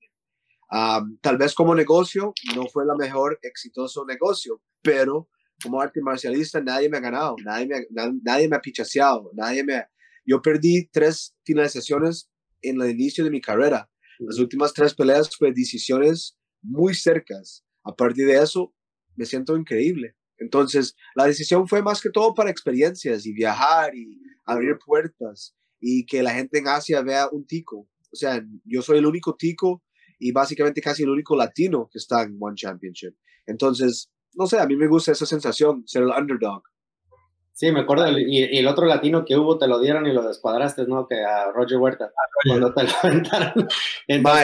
tal vez como negocio no fue la mejor exitoso negocio, pero como arte marcialista nadie me ha ganado, nadie me, nadie me ha pichaseado, nadie me... Yo perdí tres finalizaciones en el inicio de mi carrera. Las últimas tres peleas fue decisiones muy cercas. A partir de eso, me siento increíble. Entonces, la decisión fue más que todo para experiencias y viajar y abrir puertas y que la gente en Asia vea un tico. O sea, yo soy el único tico y básicamente casi el único latino que está en One Championship. Entonces, no sé, a mí me gusta esa sensación, ser el underdog. Sí, me acuerdo, y, el otro latino que hubo te lo dieron y lo descuadraste, ¿no? Que a Roger Huerta, cuando te lo aventaron.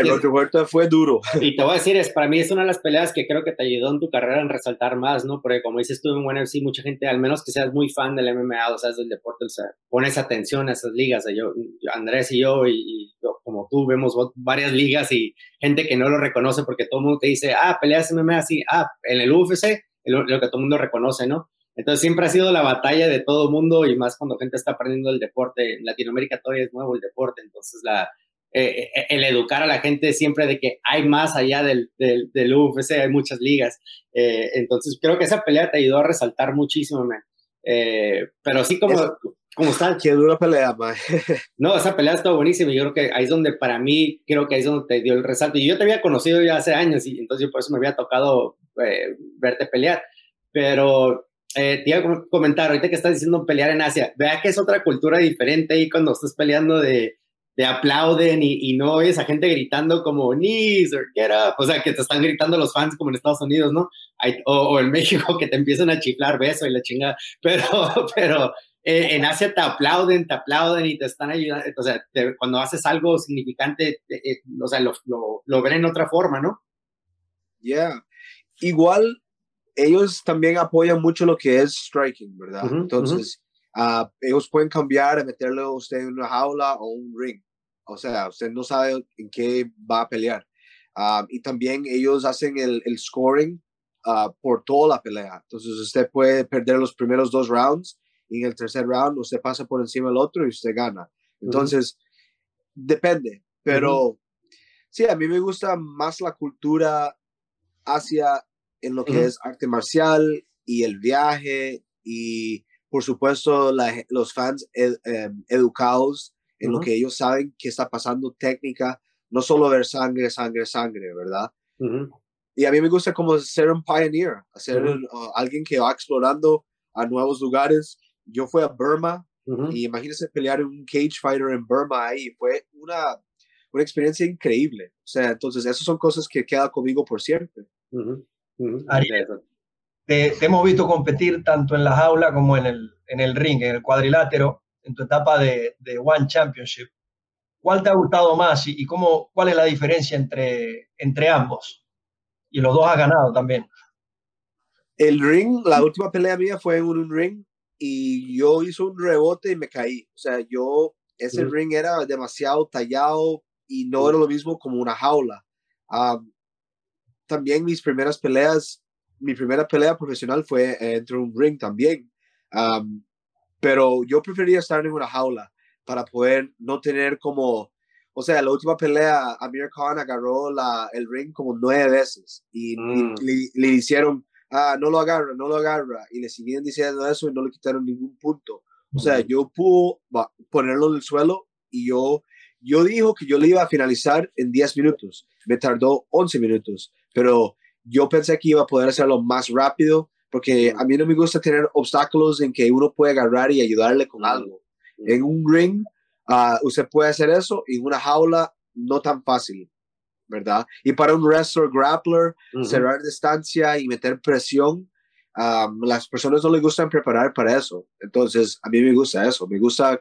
Roger Huerta fue duro. Y te voy a decir, es, para mí es una de las peleas que creo que te ayudó en tu carrera en resaltar más, ¿no? Porque como dices tú en UFC, mucha gente, al menos que seas muy fan del MMA, o sea, del deporte, o sea, pones atención a esas ligas. yo, Andrés y yo, y, como tú, vemos varias ligas y gente que no lo reconoce porque todo el mundo te dice, ah, peleas MMA así, ah, en el UFC, lo, lo que todo el mundo reconoce, ¿no? Entonces siempre ha sido la batalla de todo mundo y más cuando gente está aprendiendo el deporte. En Latinoamérica todavía es nuevo el deporte, entonces la, eh, eh, el educar a la gente siempre de que hay más allá del, del, UFC, hay muchas ligas. Eh, entonces creo que esa pelea te ayudó a resaltar muchísimo, man. pero sí como... ¿Cómo está? Qué dura pelea, man. No, esa pelea está buenísima yo creo que ahí es donde para mí, creo que ahí es donde te dio el resalto. Y yo te había conocido ya hace años y entonces por eso me había tocado verte pelear. Pero eh, te iba a comentar, ahorita que estás diciendo pelear en Asia, vea que es otra cultura diferente ahí cuando estás peleando de, de aplauden y, no oyes a gente gritando como knees or get up, o sea, que te están gritando los fans como en Estados Unidos, ¿no? o, en México que te empiezan a chiflar beso y la chingada, pero, pero eh, en Asia te aplauden, te aplauden y te están ayudando, o sea, cuando haces algo significante, eh, o sea, lo, lo, lo, ven en otra forma, ¿no? Yeah. Igual ellos también apoyan mucho lo que es striking, ¿verdad? Entonces, ah, ellos pueden cambiar, meterle a usted en una jaula o un ring. O sea, usted no sabe en qué va a pelear. Ah, y también ellos hacen el, el scoring uh, por toda la pelea. Entonces, usted puede perder los primeros dos rounds y en el tercer round usted pasa por encima del otro y usted gana. Entonces, depende. Pero sí, a mí me gusta más la cultura hacia en lo que es arte marcial y el viaje y por supuesto los fans em, educados en lo que ellos saben que está pasando técnica, no solo ver sangre, sangre, sangre, ¿verdad? Y a mí me gusta como ser un pioneer, ser uh, alguien que va explorando a nuevos lugares. Yo fui a Burma y imagínense pelear un cage fighter en Burma ahí, fue una, una experiencia increíble. O sea, entonces esas son cosas que quedan conmigo por siempre. Ariel, te, hemos visto competir tanto en la jaula como en el, en el ring, en el cuadrilátero, en tu etapa de, de One Championship. ¿Cuál te ha gustado más y, cómo, cuál es la diferencia entre, entre ambos? Y los dos has ganado también. El ring, la última pelea mía fue en un ring y yo hice un rebote y me caí. O sea, yo, ese ring era demasiado tallado y no era lo mismo como una jaula también mis primeras peleas, mi primera pelea profesional fue entre un ring también. pero yo prefería estar en una jaula para poder no tener como, o sea, la última pelea, Amir Khan agarró la, el ring como nueve veces y, mm. le, hicieron, ah, no lo agarra, no lo agarra, y le siguieron diciendo eso y no le quitaron ningún punto. O sea, yo pude ponerlo en el suelo y yo, yo dijo que yo le iba a finalizar en 10 minutos. Me tardó 11 minutos pero yo pensé que iba a poder hacerlo más rápido porque a mí no me gusta tener obstáculos en que uno puede agarrar y ayudarle con algo. En un ring, uh, usted puede hacer eso, en una jaula no tan fácil, ¿verdad? Y para un wrestler, grappler, cerrar distancia y meter presión, um, las personas no les gustan preparar para eso. Entonces, a mí me gusta eso, me gusta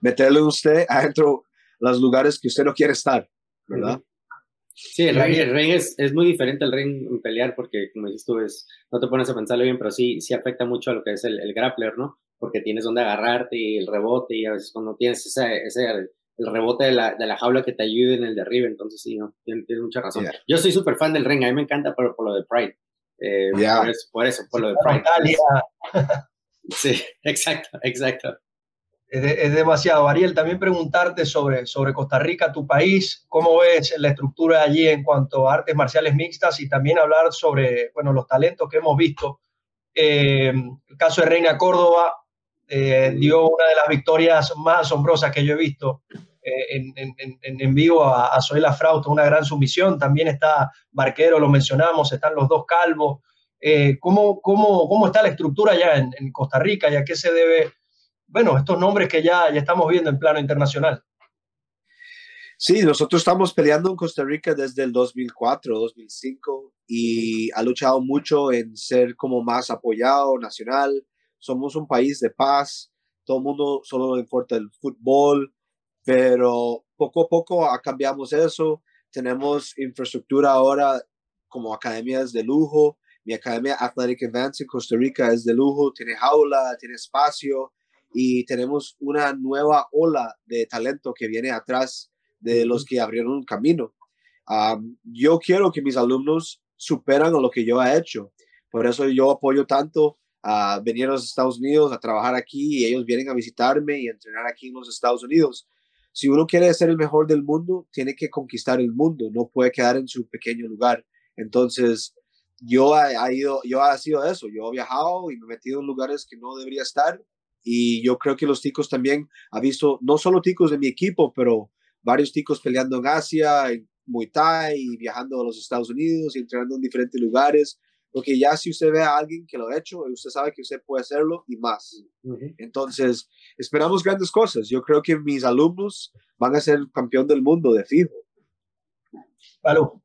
meterle a usted adentro los lugares que usted no quiere estar, ¿verdad? Sí, el ring, es, es, muy diferente al ring en pelear porque, como dices tú, es, no te pones a pensarlo bien, pero sí, sí afecta mucho a lo que es el, el grappler, ¿no? Porque tienes donde agarrarte y el rebote y a veces cuando tienes ese, ese el, rebote de la, de la, jaula que te ayude en el derribe, entonces sí, ¿no? Tienes, mucha razón. Yo soy súper fan del ring, a mí me encanta por, por lo de Pride. Eh, por, eso, por, eso, por lo de Pride. sí, exacto, exacto es, demasiado. Ariel, también preguntarte sobre, sobre Costa Rica, tu país, cómo ves la estructura allí en cuanto a artes marciales mixtas y también hablar sobre bueno, los talentos que hemos visto. Eh, el caso de Reina Córdoba eh, dio una de las victorias más asombrosas que yo he visto eh, en, en, en, vivo a, a Zoila Frausto, una gran sumisión. También está Barquero, lo mencionamos, están los dos calvos. ¿cómo, cómo, ¿Cómo está la estructura allá en, Costa Rica y a qué se debe bueno, estos nombres que ya, ya estamos viendo en plano internacional. Sí, nosotros estamos peleando en Costa Rica desde el 2004, 2005 y ha luchado mucho en ser como más apoyado nacional. somos un país de paz, todo el mundo solo le importa el fútbol, pero poco a poco cambiamos eso, tenemos infraestructura ahora como academias de lujo, mi academia Athletic Advance en Costa Rica es de lujo, tiene jaula, tiene espacio y tenemos una nueva ola de talento que viene atrás de los que abrieron un camino. yo quiero que mis alumnos superan lo que yo he hecho. Por eso yo apoyo tanto a venir a los Estados Unidos a trabajar aquí y ellos vienen a visitarme y entrenar aquí en los Estados Unidos. Si uno quiere ser el mejor del mundo, tiene que conquistar el mundo, no puede quedar en su pequeño lugar. Entonces, yo ha, ido, yo ha sido eso, yo he viajado y me he metido en lugares que no debería estar y yo creo que los ticos también ha visto, no solo ticos de mi equipo, pero varios ticos peleando en Asia, en Muay Thai y viajando a los Estados Unidos y entrenando en diferentes lugares. Porque ya si usted ve a alguien que lo ha hecho, usted sabe que usted puede hacerlo y más. Entonces, esperamos grandes cosas. Yo creo que mis alumnos van a ser campeón del mundo de fijo. Claro.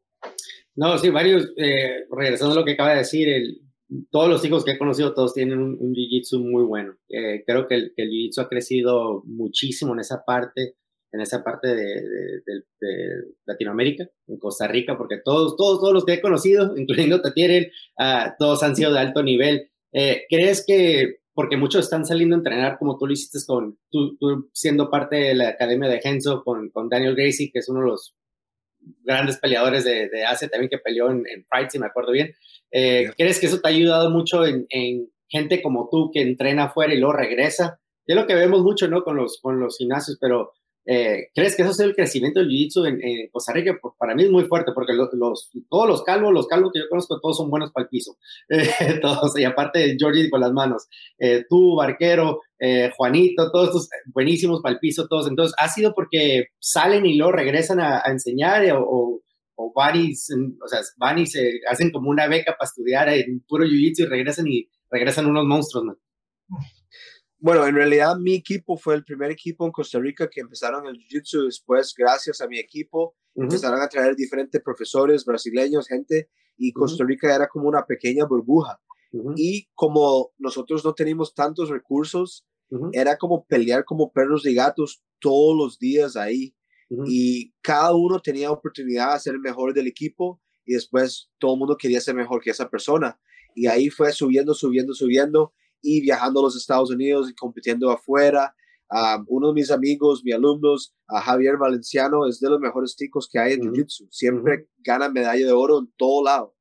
No, sí, varios, eh, regresando a lo que acaba de decir, el, todos los hijos que he conocido, todos tienen un, jiu-jitsu muy bueno. Eh, creo que el, el jiu-jitsu ha crecido muchísimo en esa parte en esa parte de, Latinoamérica, en Costa Rica, porque todos, todos, todos los que he conocido, incluyendo Tatieren, uh, todos han sido de alto nivel. Eh, ¿Crees que, porque muchos están saliendo a entrenar como tú lo hiciste con, tú, siendo parte de la Academia de Genso con, con, Daniel Gracie, que es uno de los grandes peleadores de, de Asia, también que peleó en, Pride, si me acuerdo bien. Eh, ¿Crees que eso te ha ayudado mucho en, en gente como tú que entrena afuera y luego regresa? Es lo que vemos mucho, ¿no? Con los, con los gimnasios, pero eh, ¿Crees que eso es el crecimiento del jiu-jitsu en, Costa Rica? para mí es muy fuerte porque los, todos los calvos, los calvos que yo conozco, todos son buenos para el piso. todos, y aparte Georgie con las manos. Eh, tú, Barquero, eh, Juanito, todos estos buenísimos para el piso, todos. Entonces, ¿ha sido porque salen y luego regresan a, enseñar o, o, van, y, o sea, van y se hacen como una beca para estudiar en puro jiu-jitsu y regresan y regresan unos monstruos, ¿no? Bueno, en realidad mi equipo fue el primer equipo en Costa Rica que empezaron el Jiu-Jitsu. Después, gracias a mi equipo, empezaron a traer diferentes profesores brasileños, gente, y Costa Rica era como una pequeña burbuja. Y como nosotros no teníamos tantos recursos, era como pelear como perros y gatos todos los días ahí. Y cada uno tenía oportunidad de ser el mejor del equipo y después todo el mundo quería ser mejor que esa persona. Y ahí fue subiendo, subiendo, subiendo y viajando a los Estados Unidos y compitiendo afuera. uno de mis amigos, mis alumnos, Javier Valenciano, es de los mejores ticos que hay en Jiu-Jitsu. Siempre gana medalla de oro en todo lado.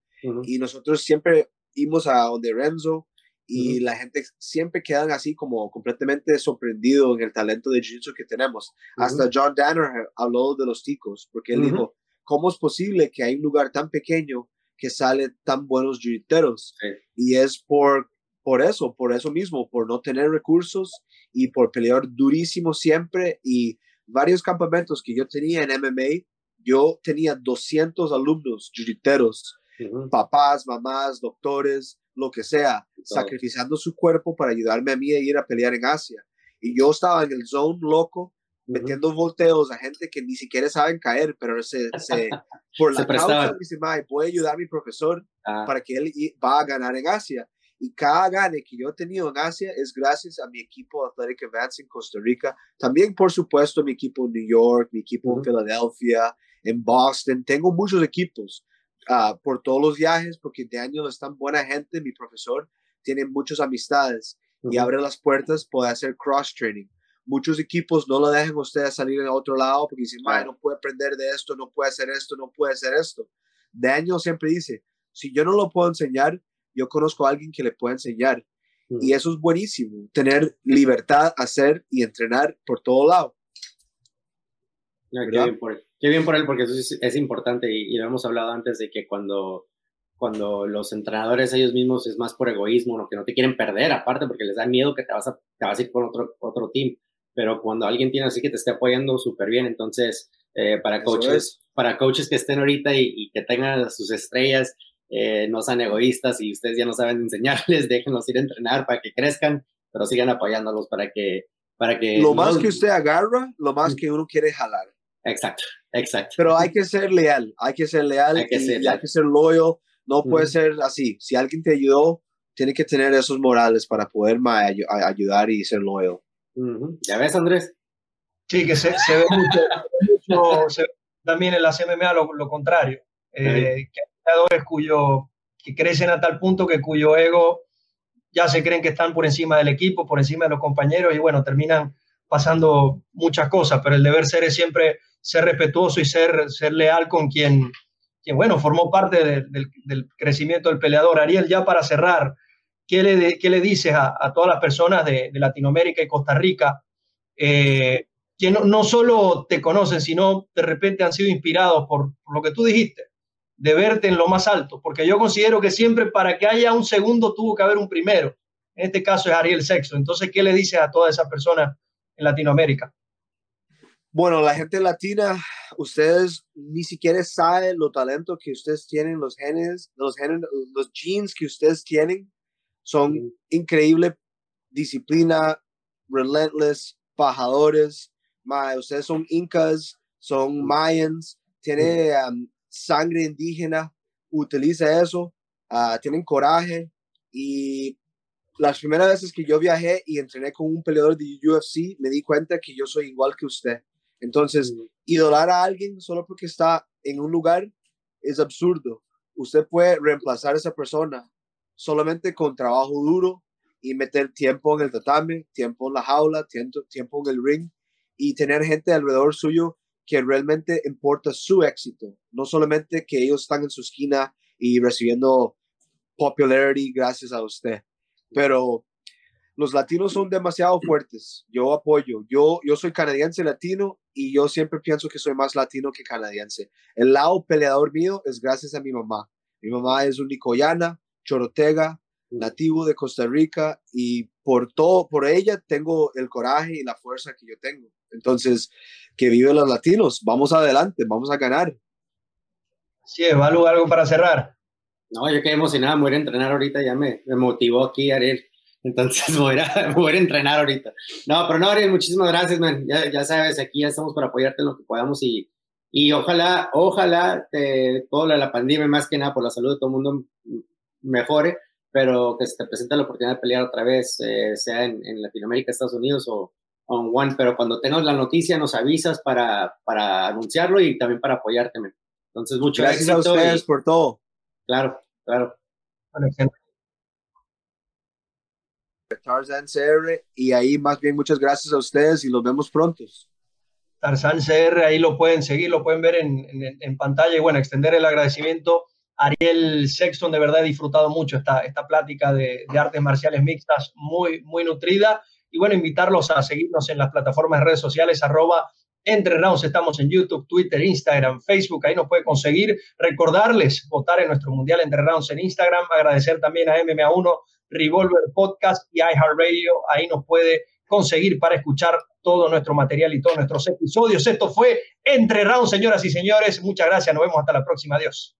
Y nosotros siempre íbamos a donde Renzo y la gente siempre quedan así como completamente sorprendido en el talento de Jiu-Jitsu que tenemos. Hasta John Danner habló de los ticos, porque él dijo, ¿cómo es posible que hay un lugar tan pequeño que sale tan buenos jiu Y es por por eso, por eso mismo, por no tener recursos y por pelear durísimo siempre y varios campamentos que yo tenía en MMA, yo tenía 200 alumnos jiu-jiteros, papás, mamás, doctores, lo que sea, sacrificando su cuerpo para ayudarme a mí a ir a pelear en Asia. Y yo estaba en el zone loco, metiendo volteos a gente que ni siquiera saben caer, pero se, se por la causa, dice, puede ayudar a mi profesor ah. para que él va a ganar en Asia. Y cada gane que yo he tenido en Asia es gracias a mi equipo Athletic Advance en Costa Rica. También, por supuesto, mi equipo en New York, mi equipo en Filadelfia, en Boston. Tengo muchos equipos uh, por todos los viajes, porque de es tan buena gente. Mi profesor tiene muchas amistades y abre las puertas, puede hacer cross-training. Muchos equipos no lo dejan a usted salir a otro lado porque dicen, no puede aprender de esto, no puede hacer esto, no puede hacer esto. Daniel siempre dice, si yo no lo puedo enseñar, yo conozco a alguien que le pueda enseñar. Y eso es buenísimo, tener libertad, hacer y entrenar por todo lado. qué, bien por él. qué, bien por él. porque eso es, importante y, lo hemos hablado antes de que cuando, cuando los entrenadores ellos mismos es más por egoísmo, ¿no? que no te quieren perder aparte porque les da miedo que te vas a, te vas a ir con otro, otro team. Pero cuando alguien tiene así que te esté apoyando súper bien, entonces eh, para coaches, para coaches que estén ahorita y, y que tengan sus estrellas, eh, no sean egoístas y ustedes ya no saben enseñarles, déjenlos ir a entrenar para que crezcan, pero sigan apoyándolos para que... Para que lo más que usted agarra, lo más que uno quiere jalar. Exacto, exacto. Pero hay que ser leal, hay que ser leal hay que, ser, hay que ser loyal, no puede ser así. Si alguien te ayudó, tiene que tener esos morales para poder ayudar y ser loyal. ¿Ya ves, Andrés? Sí, que se, ve mucho, también en las MMA lo, lo contrario. Eh, que jugadores que crecen a tal punto que cuyo ego ya se creen que están por encima del equipo, por encima de los compañeros y bueno, terminan pasando muchas cosas, pero el deber ser es siempre ser respetuoso y ser, ser leal con quien, quien bueno, formó parte del, crecimiento del peleador. Ariel, ya para cerrar, ¿qué le, qué le dices a, todas las personas de, Latinoamérica y Costa Rica eh, que no, no, solo te conocen, sino de repente han sido inspirados por lo que tú dijiste? De verte en lo más alto, porque yo considero que siempre para que haya un segundo tuvo que haber un primero. En este caso es Ariel Sexto. Entonces, ¿qué le dice a todas esas personas en Latinoamérica? Bueno, la gente latina, ustedes ni siquiera saben lo talento que ustedes tienen, los genes, los genes, los genes que ustedes tienen son increíble disciplina, relentless, pajadores, ustedes son incas, son mayans, tiene um, sangre indígena, utiliza eso, ah, tienen coraje y las primeras veces que yo viajé y entrené con un peleador de UFC, me di cuenta que yo soy igual que usted. Entonces, mm. idolar a alguien solo porque está en un lugar es absurdo. Usted puede reemplazar a esa persona solamente con trabajo duro y meter tiempo en el tatame, tiempo en la jaula, tiempo, tiempo en el ring y tener gente alrededor suyo que realmente importa su éxito, no solamente que ellos están en su esquina y recibiendo popularity gracias a usted, pero los latinos son demasiado fuertes. Yo apoyo. Yo, yo soy canadiense latino y yo siempre pienso que soy más latino que canadiense. El lado peleador mío es gracias a mi mamá. Mi mamá es un nicoyana, chorotega, nativo de Costa Rica y por todo, por ella tengo el coraje y la fuerza que yo tengo. Entonces, que viven los latinos. Vamos adelante, vamos a ganar. Sí, Evalu, algo para cerrar. No, yo quedé emocionado, me voy a entrenar ahorita, ya me, me motivó aquí Ariel. Entonces voy a, voy a entrenar ahorita. No, pero no, Ariel, muchísimas gracias, man. Ya, ya sabes, aquí ya estamos para apoyarte en lo que podamos y, y ojalá, ojalá eh, toda la pandemia, más que nada por la salud de todo el mundo, mejore, pero que se te presente la oportunidad de pelear otra vez, eh, sea en, en, Latinoamérica, Estados Unidos o, on one, pero cuando tengas la noticia nos avisas para, para anunciarlo y también para apoyarte. Entonces, muchas gracias a ustedes por todo. Claro, claro. Tarzan CR y ahí más bien muchas gracias a ustedes y los vemos pronto. Tarzan CR, ahí lo pueden seguir, lo pueden ver en, en, pantalla y bueno, extender el agradecimiento. Ariel Sexton, de verdad he disfrutado mucho esta, esta plática de, artes marciales mixtas, muy, muy nutrida y bueno, invitarlos a seguirnos en las plataformas de redes sociales, arroba entre rounds, estamos en YouTube, Twitter, Instagram, Facebook, ahí nos puede conseguir. Recordarles votar en nuestro Mundial Entre Rounds en Instagram, agradecer también a MMA1, Revolver Podcast y iHeartRadio, ahí nos puede conseguir para escuchar todo nuestro material y todos nuestros episodios. Esto fue Entre Rounds, señoras y señores. Muchas gracias, nos vemos hasta la próxima. Adiós.